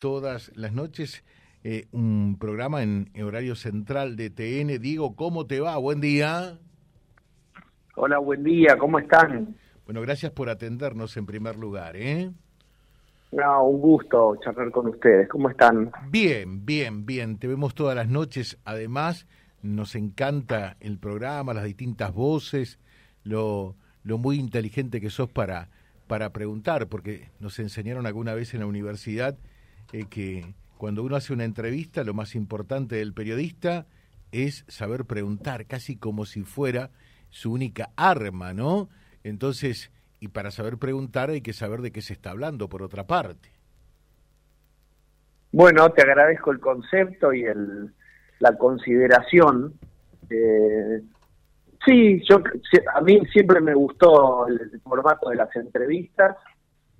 todas las noches eh, un programa en, horario central de TN. Diego, ¿cómo te va? Buen día. Hola, buen día, ¿cómo están? Bueno, gracias por atendernos en primer lugar, ¿eh? No, un gusto charlar con ustedes. ¿Cómo están? Bien, bien, bien. Te vemos todas las noches. Además, nos encanta el programa, las distintas voces, lo, lo muy inteligente que sos para, para preguntar, porque nos enseñaron alguna vez en la universidad eh, que cuando uno hace una entrevista, lo más importante del periodista es saber preguntar, casi como si fuera su única arma, ¿no? Entonces, y para saber preguntar hay que saber de qué se está hablando, por otra parte. Bueno, te agradezco el concepto y el, la consideración. Eh, sí, yo a mí siempre me gustó el formato de las entrevistas.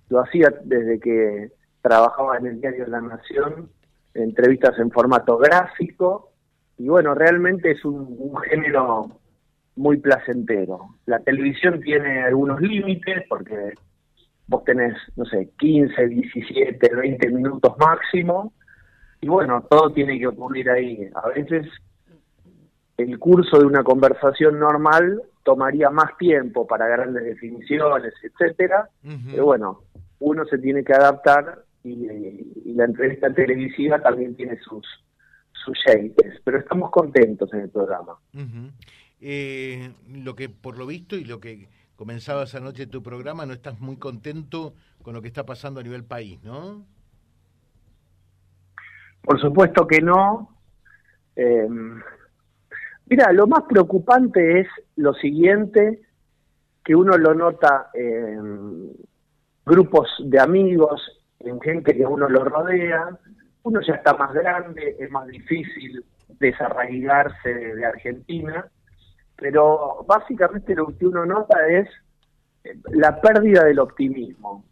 Lo hacía desde que trabajaba en el diario La Nación, entrevistas en formato gráfico, y bueno, realmente es un, género muy placentero. La televisión tiene algunos límites porque vos tenés, no sé, 15, 17, 20 minutos máximo, y bueno, todo tiene que ocurrir ahí. A veces el curso de una conversación normal tomaría más tiempo para grandes definiciones, etcétera, pero bueno, uno se tiene que adaptar y, la entrevista televisiva también tiene sus sus shapes, pero estamos contentos en el programa. eh, lo que por lo visto y lo que comenzaba esa noche tu programa, no estás muy contento con lo que está pasando a nivel país, ¿no? Por supuesto que no. Eh, mira, lo más preocupante es lo siguiente, que uno lo nota en grupos de amigos, en gente que uno lo rodea, uno ya está más grande, es más difícil desarraigarse de Argentina, pero básicamente lo que uno nota es eh, la pérdida del optimismo.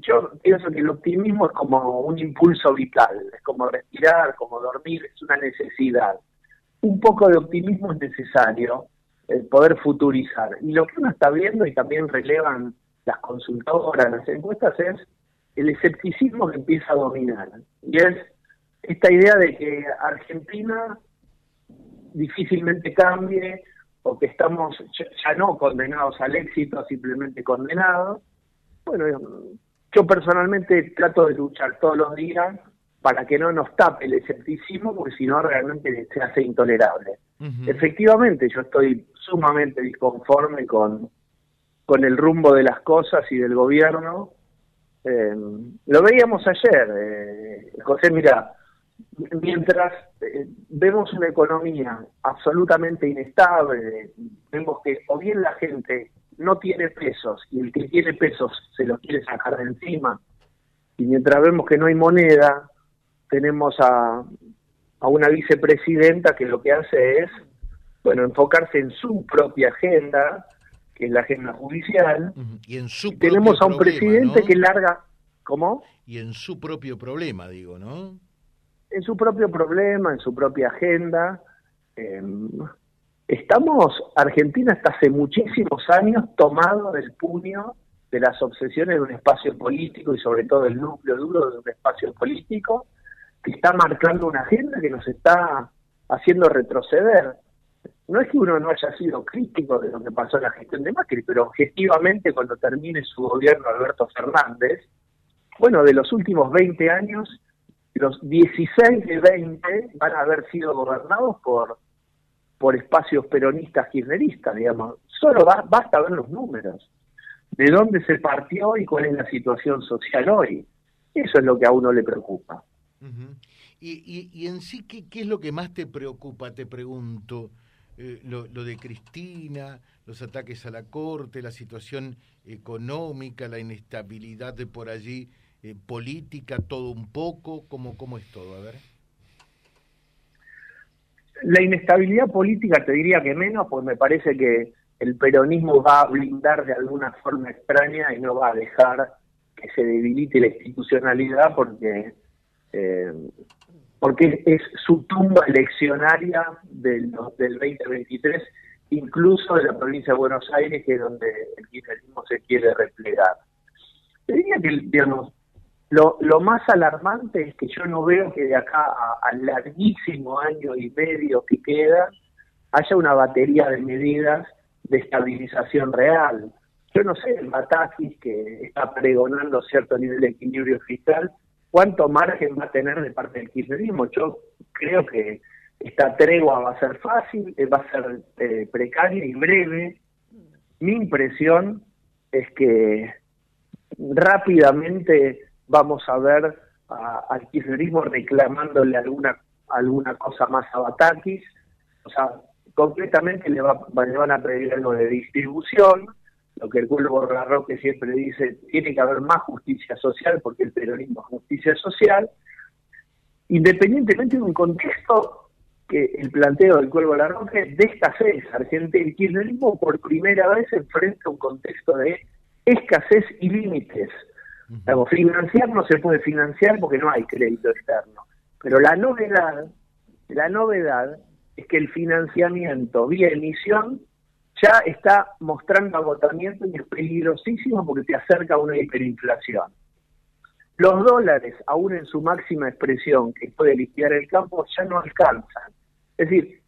Yo pienso que el optimismo es como un impulso vital, es como respirar, como dormir, es una necesidad. Un poco de optimismo es necesario, el poder futurizar. Y lo que uno está viendo, y también relevan las consultoras, las encuestas, es el escepticismo que empieza a dominar. Y es esta idea de que Argentina difícilmente cambie o que estamos ya no condenados al éxito, simplemente condenados. Bueno, yo personalmente trato de luchar todos los días para que no nos tape el escepticismo, porque si no realmente se hace intolerable. Efectivamente, yo estoy sumamente disconforme con, con el rumbo de las cosas y del gobierno, eh, lo veíamos ayer, eh, José, mira, mientras eh, vemos una economía absolutamente inestable, vemos que o bien la gente no tiene pesos y el que tiene pesos se los quiere sacar de encima, y mientras vemos que no hay moneda, tenemos a, a una vicepresidenta que lo que hace es, bueno, enfocarse en su propia agenda, que es la agenda judicial. Y en su tenemos a un presidente que larga, ¿cómo? Y en su propio problema, digo, ¿no? En su propio problema, en su propia agenda. Em, estamos, Argentina está hace muchísimos años tomado del puño de las obsesiones de un espacio político y sobre todo el núcleo duro de un espacio político que está marcando una agenda que nos está haciendo retroceder no es que uno no haya sido crítico de lo que pasó en la gestión de Macri, pero objetivamente cuando termine su gobierno Alberto Fernández, bueno, de los últimos 20 años, los 16 de 20 van a haber sido gobernados por por espacios peronistas kirchneristas, digamos. Solo basta ver los números. De dónde se partió y cuál es la situación social hoy. Eso es lo que a uno le preocupa. y, en sí, ¿qué, ¿qué es lo que más te preocupa, te pregunto? Eh, lo, de Cristina, los ataques a la Corte, la situación económica, la inestabilidad de por allí eh, política, todo un poco, ¿cómo, ¿cómo es todo? A ver. La inestabilidad política te diría que menos, pues me parece que el peronismo va a blindar de alguna forma extraña y no va a dejar que se debilite la institucionalidad porque eh, porque es su tumba eleccionaria del, del 2023, incluso de la provincia de Buenos Aires, que es donde el kirchnerismo se quiere replegar. Te diría que, digamos, Lo, lo más alarmante es que yo no veo que de acá al larguísimo año y medio que queda haya una batería de medidas de estabilización real. Yo no sé, el Batakis, que está pregonando cierto nivel de equilibrio fiscal, ¿cuánto margen va a tener de parte del kirchnerismo? Yo creo que esta tregua va a ser fácil, eh, va a ser eh, precaria y breve. Mi impresión es que rápidamente vamos a ver al kirchnerismo reclamándole alguna alguna cosa más a Batakis, o sea, concretamente le, va, le van a pedir algo de distribución, lo que el Cuervo que siempre dice, tiene que haber más justicia social porque el peronismo es justicia social, independientemente de un contexto que el planteo del Cuervo Larroque de escasez. Argentina, el kirchnerismo por primera vez enfrenta un contexto de escasez y límites. financiar no se puede financiar porque no hay crédito externo. Pero la novedad, la novedad es que el financiamiento vía emisión ya está mostrando agotamiento y es peligrosísimo porque te acerca a una hiperinflación. Los dólares, aún en su máxima expresión que puede limpiar el campo, ya no alcanzan. Es decir,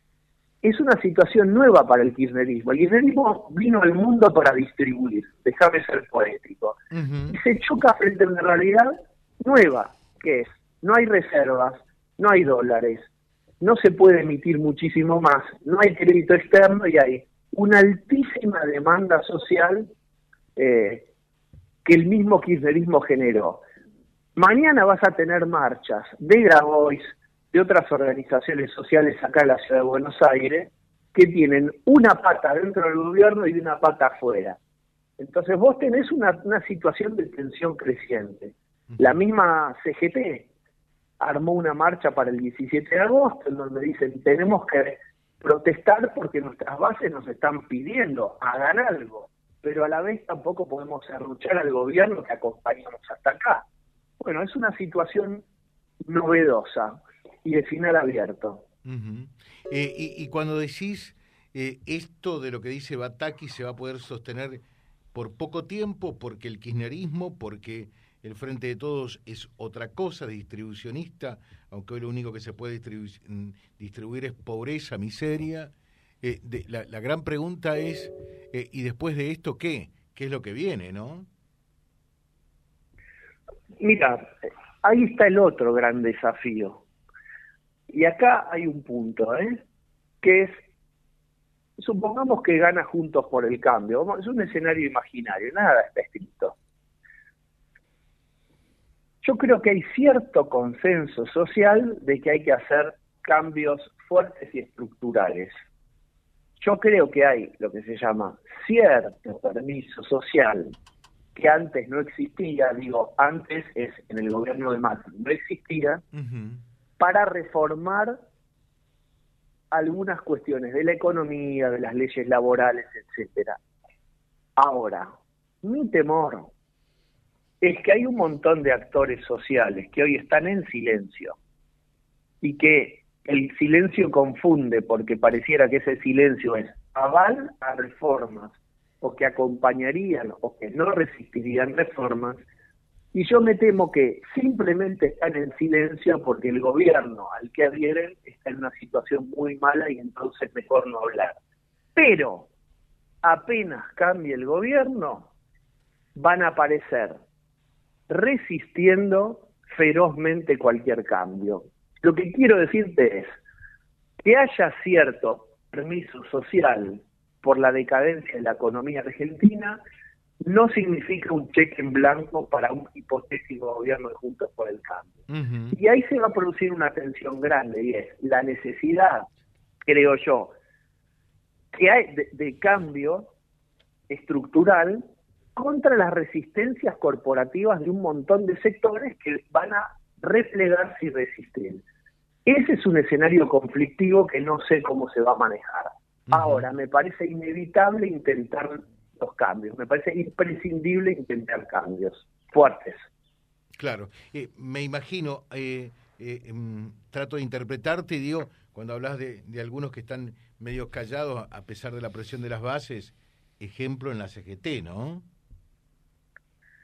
es una situación nueva para el kirchnerismo. El kirchnerismo vino al mundo para distribuir, déjame ser poético, y se choca frente a una realidad nueva, que es, no hay reservas, no hay dólares, no se puede emitir muchísimo más, no hay crédito externo y hay una altísima demanda social eh, que el mismo kirchnerismo generó. Mañana vas a tener marchas de Grabois, de otras organizaciones sociales acá en la ciudad de Buenos Aires, que tienen una pata dentro del gobierno y una pata afuera. Entonces vos tenés una, una situación de tensión creciente. La misma CGT armó una marcha para el 17 de agosto en donde dicen tenemos que protestar porque nuestras bases nos están pidiendo, hagan algo, pero a la vez tampoco podemos arruchar al gobierno que acompañamos hasta acá. Bueno, es una situación novedosa y de final abierto. Eh, y, cuando decís eh, esto de lo que dice Bataki se va a poder sostener por poco tiempo, porque el kirchnerismo, porque el Frente de Todos es otra cosa, distribucionista, aunque hoy lo único que se puede mm, distribuir, es pobreza, miseria. Eh, la, gran pregunta es, eh, ¿y después de esto qué? ¿Qué es lo que viene, no? Mira, ahí está el otro gran desafío. Y acá hay un punto, ¿eh? Que es, supongamos que gana Juntos por el Cambio. Es un escenario imaginario, nada está escrito yo creo que hay cierto consenso social de que hay que hacer cambios fuertes y estructurales. Yo creo que hay lo que se llama cierto permiso social que antes no existía, digo, antes es en el gobierno de Macri, no existía, para reformar algunas cuestiones de la economía, de las leyes laborales, etcétera. Ahora, mi temor es que hay un montón de actores sociales que hoy están en silencio y que el silencio confunde porque pareciera que ese silencio es aval a reformas o que acompañarían o que no resistirían reformas y yo me temo que simplemente están en silencio porque el gobierno al que adhieren está en una situación muy mala y entonces mejor no hablar. Pero apenas cambie el gobierno, van a aparecer resistiendo ferozmente cualquier cambio. Lo que quiero decirte es que haya cierto permiso social por la decadencia de la economía argentina no significa un cheque en blanco para un hipotético gobierno de Juntos por el Cambio. Y ahí se va a producir una tensión grande y es la necesidad, creo yo, que hay de cambio estructural contra las resistencias corporativas de un montón de sectores que van a replegarse y resistir. Ese es un escenario conflictivo que no sé cómo se va a manejar. Ahora, me parece inevitable intentar los cambios, me parece imprescindible intentar cambios fuertes. Claro, eh, me imagino, eh, eh, em, trato de interpretarte y digo, cuando hablas de, de algunos que están medio callados a pesar de la presión de las bases, ejemplo en la CGT, ¿no?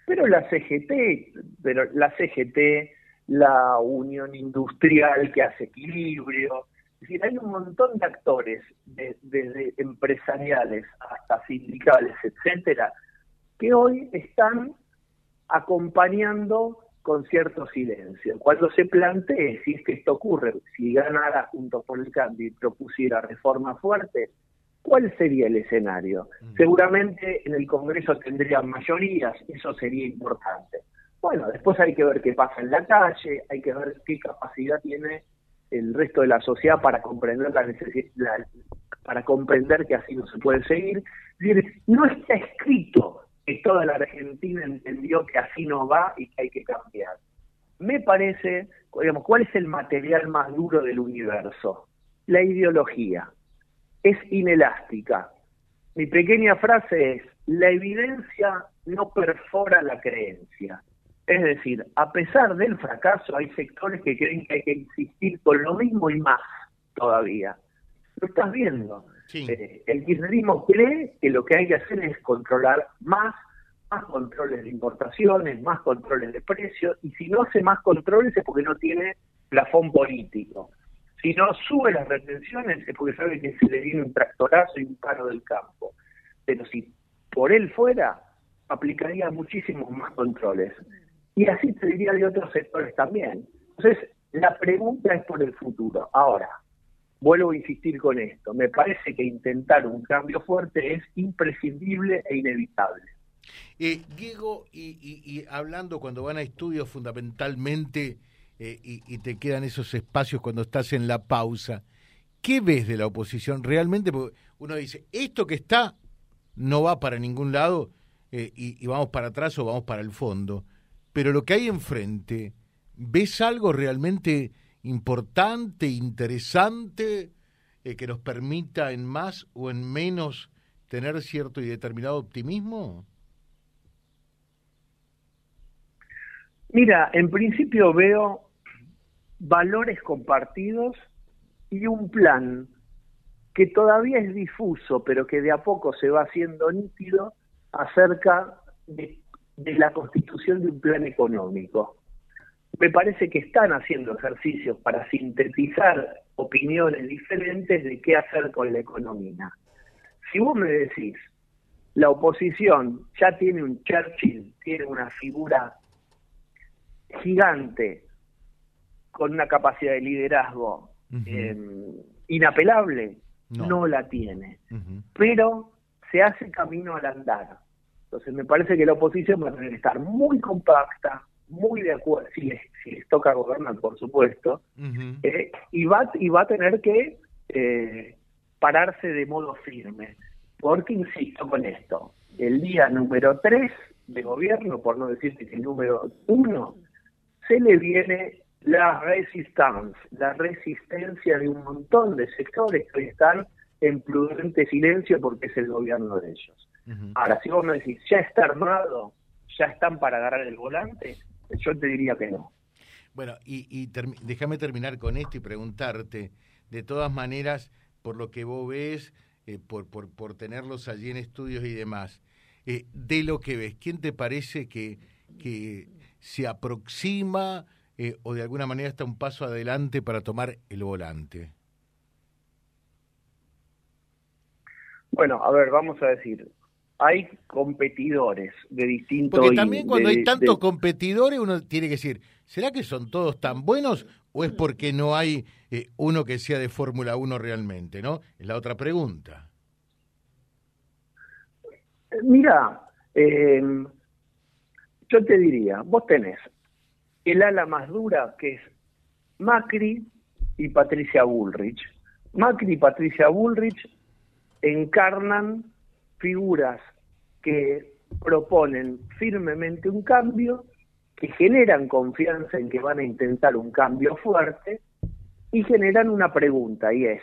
Pero la CGT, pero la CGT, la Unión Industrial que hace equilibrio, es decir, hay un montón de actores, desde empresariales hasta sindicales, etcétera, que hoy están acompañando con cierto silencio. Cuando se plantee si es que esto ocurre, si ganara junto con el cambio y propusiera reformas fuertes, ¿cuál sería el escenario? Seguramente en el Congreso tendrían mayorías, eso sería importante. Bueno, después hay que ver qué pasa en la calle, hay que ver qué capacidad tiene el resto de la sociedad para comprender la necesidad, para comprender que así no se puede seguir. no está escrito que toda la Argentina entendió que así no va y que hay que cambiar. Me parece, digamos, ¿cuál es el material más duro del universo? La ideología. Es inelástica. Mi pequeña frase es, la evidencia no perfora la creencia. Es decir, a pesar del fracaso, hay sectores que creen que hay que insistir con lo mismo y más todavía. Lo estás viendo. Eh, el kirchnerismo cree que lo que hay que hacer es controlar más, más controles de importaciones, más controles de precios, y si no hace más controles es porque no tiene plafón político. Si no sube las retenciones es porque sabe que se le viene un tractorazo y un paro del campo. Pero si por él fuera, aplicaría muchísimos más controles. Y así te diría de otros sectores también. Entonces, la pregunta es por el futuro. Ahora, vuelvo a insistir con esto. Me parece que intentar un cambio fuerte es imprescindible e inevitable. Eh, Diego, y, hablando cuando van a estudios fundamentalmente eh, y, te quedan esos espacios cuando estás en la pausa, ¿qué ves de la oposición realmente? Porque uno dice, esto que está no va para ningún lado eh, y, vamos para atrás o vamos para el fondo pero lo que hay enfrente, ¿ves algo realmente importante, interesante, eh, que nos permita en más o en menos tener cierto y determinado optimismo? Mira, en principio veo valores compartidos y un plan que todavía es difuso, pero que de a poco se va haciendo nítido acerca de la constitución de un plan económico. Me parece que están haciendo ejercicios para sintetizar opiniones diferentes de qué hacer con la economía. Si vos me decís, la oposición ya tiene un Churchill, tiene una figura gigante, con una capacidad de liderazgo em, inapelable, no. la tiene. Pero se hace camino al andar. Entonces me parece que la oposición va a tener que estar muy compacta, muy de acuerdo, si les, si les toca gobernar, por supuesto, eh, y, va, y va a tener que eh, pararse de modo firme. Porque, insisto con esto, el día número 3 de gobierno, por no decir que el número 1, se le viene la resistencia, la resistencia de un montón de sectores que están en prudente silencio porque es el gobierno de ellos. Ahora, si vos me decís, ya está armado, ya están para agarrar el volante, yo te diría que no. Bueno, y, déjame terminar con esto y preguntarte, de todas maneras, por lo que vos ves, eh, por, por, por, tenerlos allí en estudios y demás, eh, de lo que ves, ¿quién te parece que, que se aproxima eh, o de alguna manera está un paso adelante para tomar el volante? Bueno, a ver, vamos a decir, hay competidores de distintos... Porque también cuando hay tantos competidores uno tiene que decir, ¿será que son todos tan buenos o es porque no hay eh, uno que sea de Fórmula 1 realmente, no? Es la otra pregunta. Mira, em, yo te diría, vos tenés el ala más dura que es Macri y Patricia Bullrich. Macri y Patricia Bullrich encarnan figuras que proponen firmemente un cambio, que generan confianza en que van a intentar un cambio fuerte y generan una pregunta y es,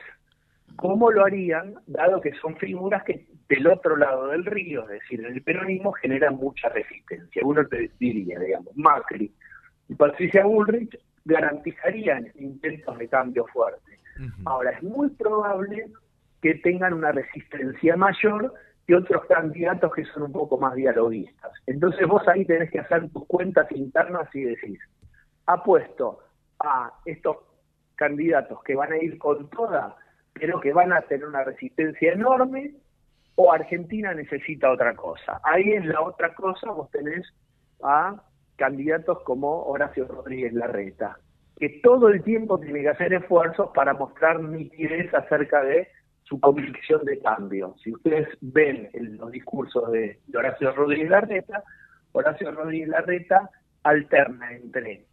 ¿cómo lo harían dado que son figuras que del otro lado del río, es decir, en el peronismo, generan mucha resistencia? Uno te diría, digamos, Macri y Patricia Bullrich garantizarían intentos de cambio fuerte. Ahora, es muy probable que tengan una resistencia mayor y otros candidatos que son un poco más dialoguistas. Entonces vos ahí tenés que hacer tus cuentas internas y decís, apuesto a estos candidatos que van a ir con toda, pero que van a tener una resistencia enorme, o Argentina necesita otra cosa. Ahí en la otra cosa vos tenés a candidatos como Horacio Rodríguez Larreta, que todo el tiempo tiene que hacer esfuerzos para mostrar nitidez acerca de su convicción de cambio. Si ustedes ven los discursos de, Horacio Rodríguez Larreta, Horacio Rodríguez Larreta alterna entre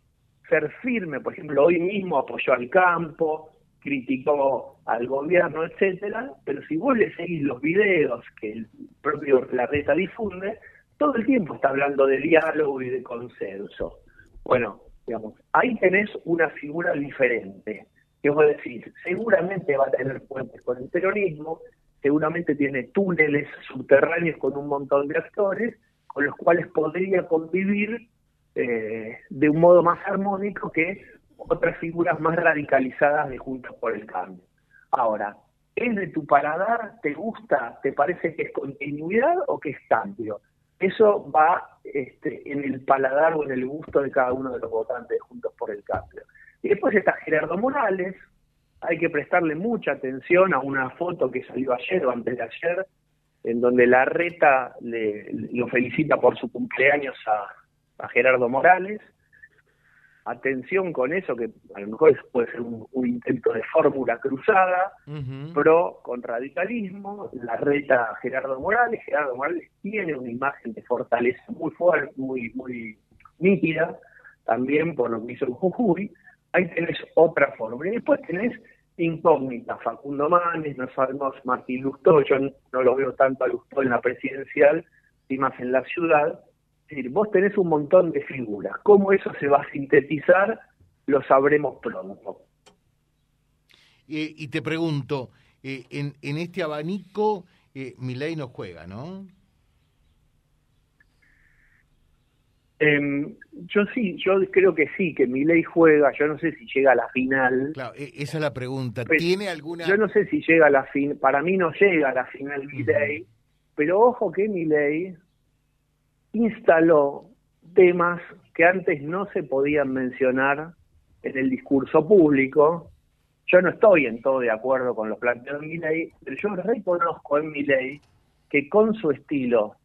ser firme, por ejemplo, hoy mismo apoyó al campo, criticó al gobierno, etcétera, pero si vos le seguís los videos que el propio Larreta difunde, todo el tiempo está hablando de diálogo y de consenso. Bueno, digamos, ahí tenés una figura diferente, que vos decir, seguramente va a tener puentes con el peronismo, seguramente tiene túneles subterráneos con un montón de actores, con los cuales podría convivir eh, de un modo más armónico que otras figuras más radicalizadas de Juntos por el Cambio. Ahora, ¿es de tu paladar? ¿Te gusta? ¿Te parece que es continuidad o que es cambio? Eso va este, en el paladar o en el gusto de cada uno de los votantes Juntos por el Cambio. Y después está Gerardo Morales, hay que prestarle mucha atención a una foto que salió ayer o antes de ayer, en donde la reta le, lo felicita por su cumpleaños a Gerardo Morales, atención con eso, que a lo mejor puede ser un, intento de fórmula cruzada, pero con radicalismo, la reta Gerardo Morales, Gerardo Morales tiene una imagen de fortaleza muy fuerte, muy, muy nítida, también por lo que hizo en Jujuy, ahí tenés otra fórmula. Y después tenés incógnita, Facundo Manes, no sabemos Martín Lustó, yo no, lo veo tanto a Lustó en la presidencial, y más en la ciudad, decir, vos tenés un montón de figuras. ¿Cómo eso se va a sintetizar? Lo sabremos pronto. y te pregunto, eh, en, en, este abanico, eh, ley no juega, ¿no? Em, yo sí, yo creo que sí, que mi ley juega, yo no sé si llega a la final. Claro, e, esa es la pregunta. ¿Tiene alguna...? Yo no sé si llega a la final, para mí no llega a la final mi ley, pero ojo que mi ley instaló temas que antes no se podían mencionar en el discurso público. Yo no estoy en todo de acuerdo con los planteos de mi ley, pero yo reconozco en mi ley que con su estilo,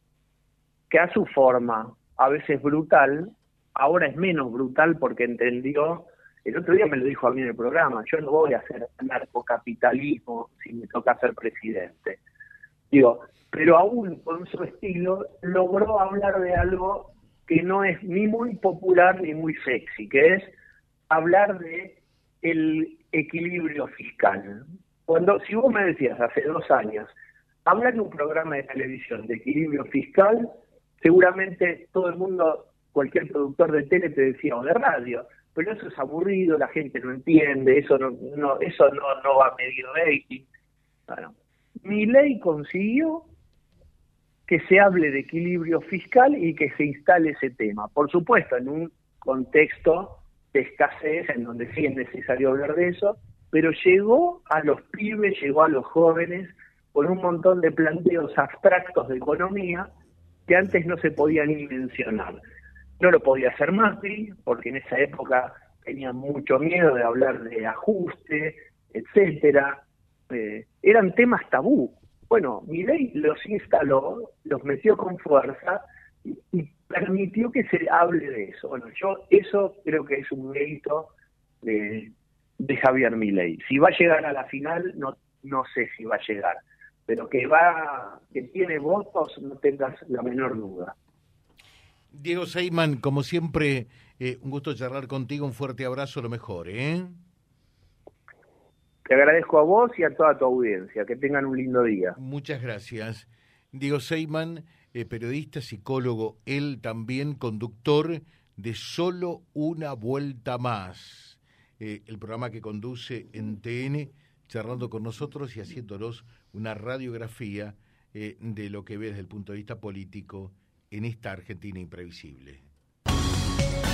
que a su forma, a veces brutal, ahora es menos brutal porque entendió, el otro día me lo dijo a mí en el programa, yo no voy a hacer narcocapitalismo si me toca ser presidente. Digo, pero aún con su estilo logró hablar de algo que no es ni muy popular ni muy sexy, que es hablar de el equilibrio fiscal. Cuando, si vos me decías hace dos años, hablar de un programa de televisión de equilibrio fiscal, seguramente todo el mundo, cualquier productor de tele te decía, o de radio, pero eso es aburrido, la gente no entiende, eso no, no eso no, no va a medir rating. Bueno, mi ley consiguió que se hable de equilibrio fiscal y que se instale ese tema. Por supuesto, en un contexto de escasez, en donde sí es necesario hablar de eso, pero llegó a los pibes, llegó a los jóvenes con un montón de planteos abstractos de economía que antes no se podían ni mencionar. No lo podía hacer Macri, porque en esa época tenía mucho miedo de hablar de ajuste, etcétera. Eh, eran temas tabú. Bueno, ley los instaló, los metió con fuerza y, permitió que se hable de eso. Bueno, yo eso creo que es un mérito de, de Javier Milei. Si va a llegar a la final, no, no sé si va a llegar, pero que va, que tiene votos, no tengas la menor duda. Diego Seyman, como siempre, eh, un gusto charlar contigo, un fuerte abrazo, lo mejor, ¿eh? Te agradezco a vos y a toda tu audiencia. Que tengan un lindo día. Muchas gracias. Diego Seyman, eh, periodista, psicólogo, él también conductor de Solo una vuelta más, eh, el programa que conduce en TN, charlando con nosotros y haciéndonos una radiografía eh, de lo que ve desde el punto de vista político en esta Argentina imprevisible.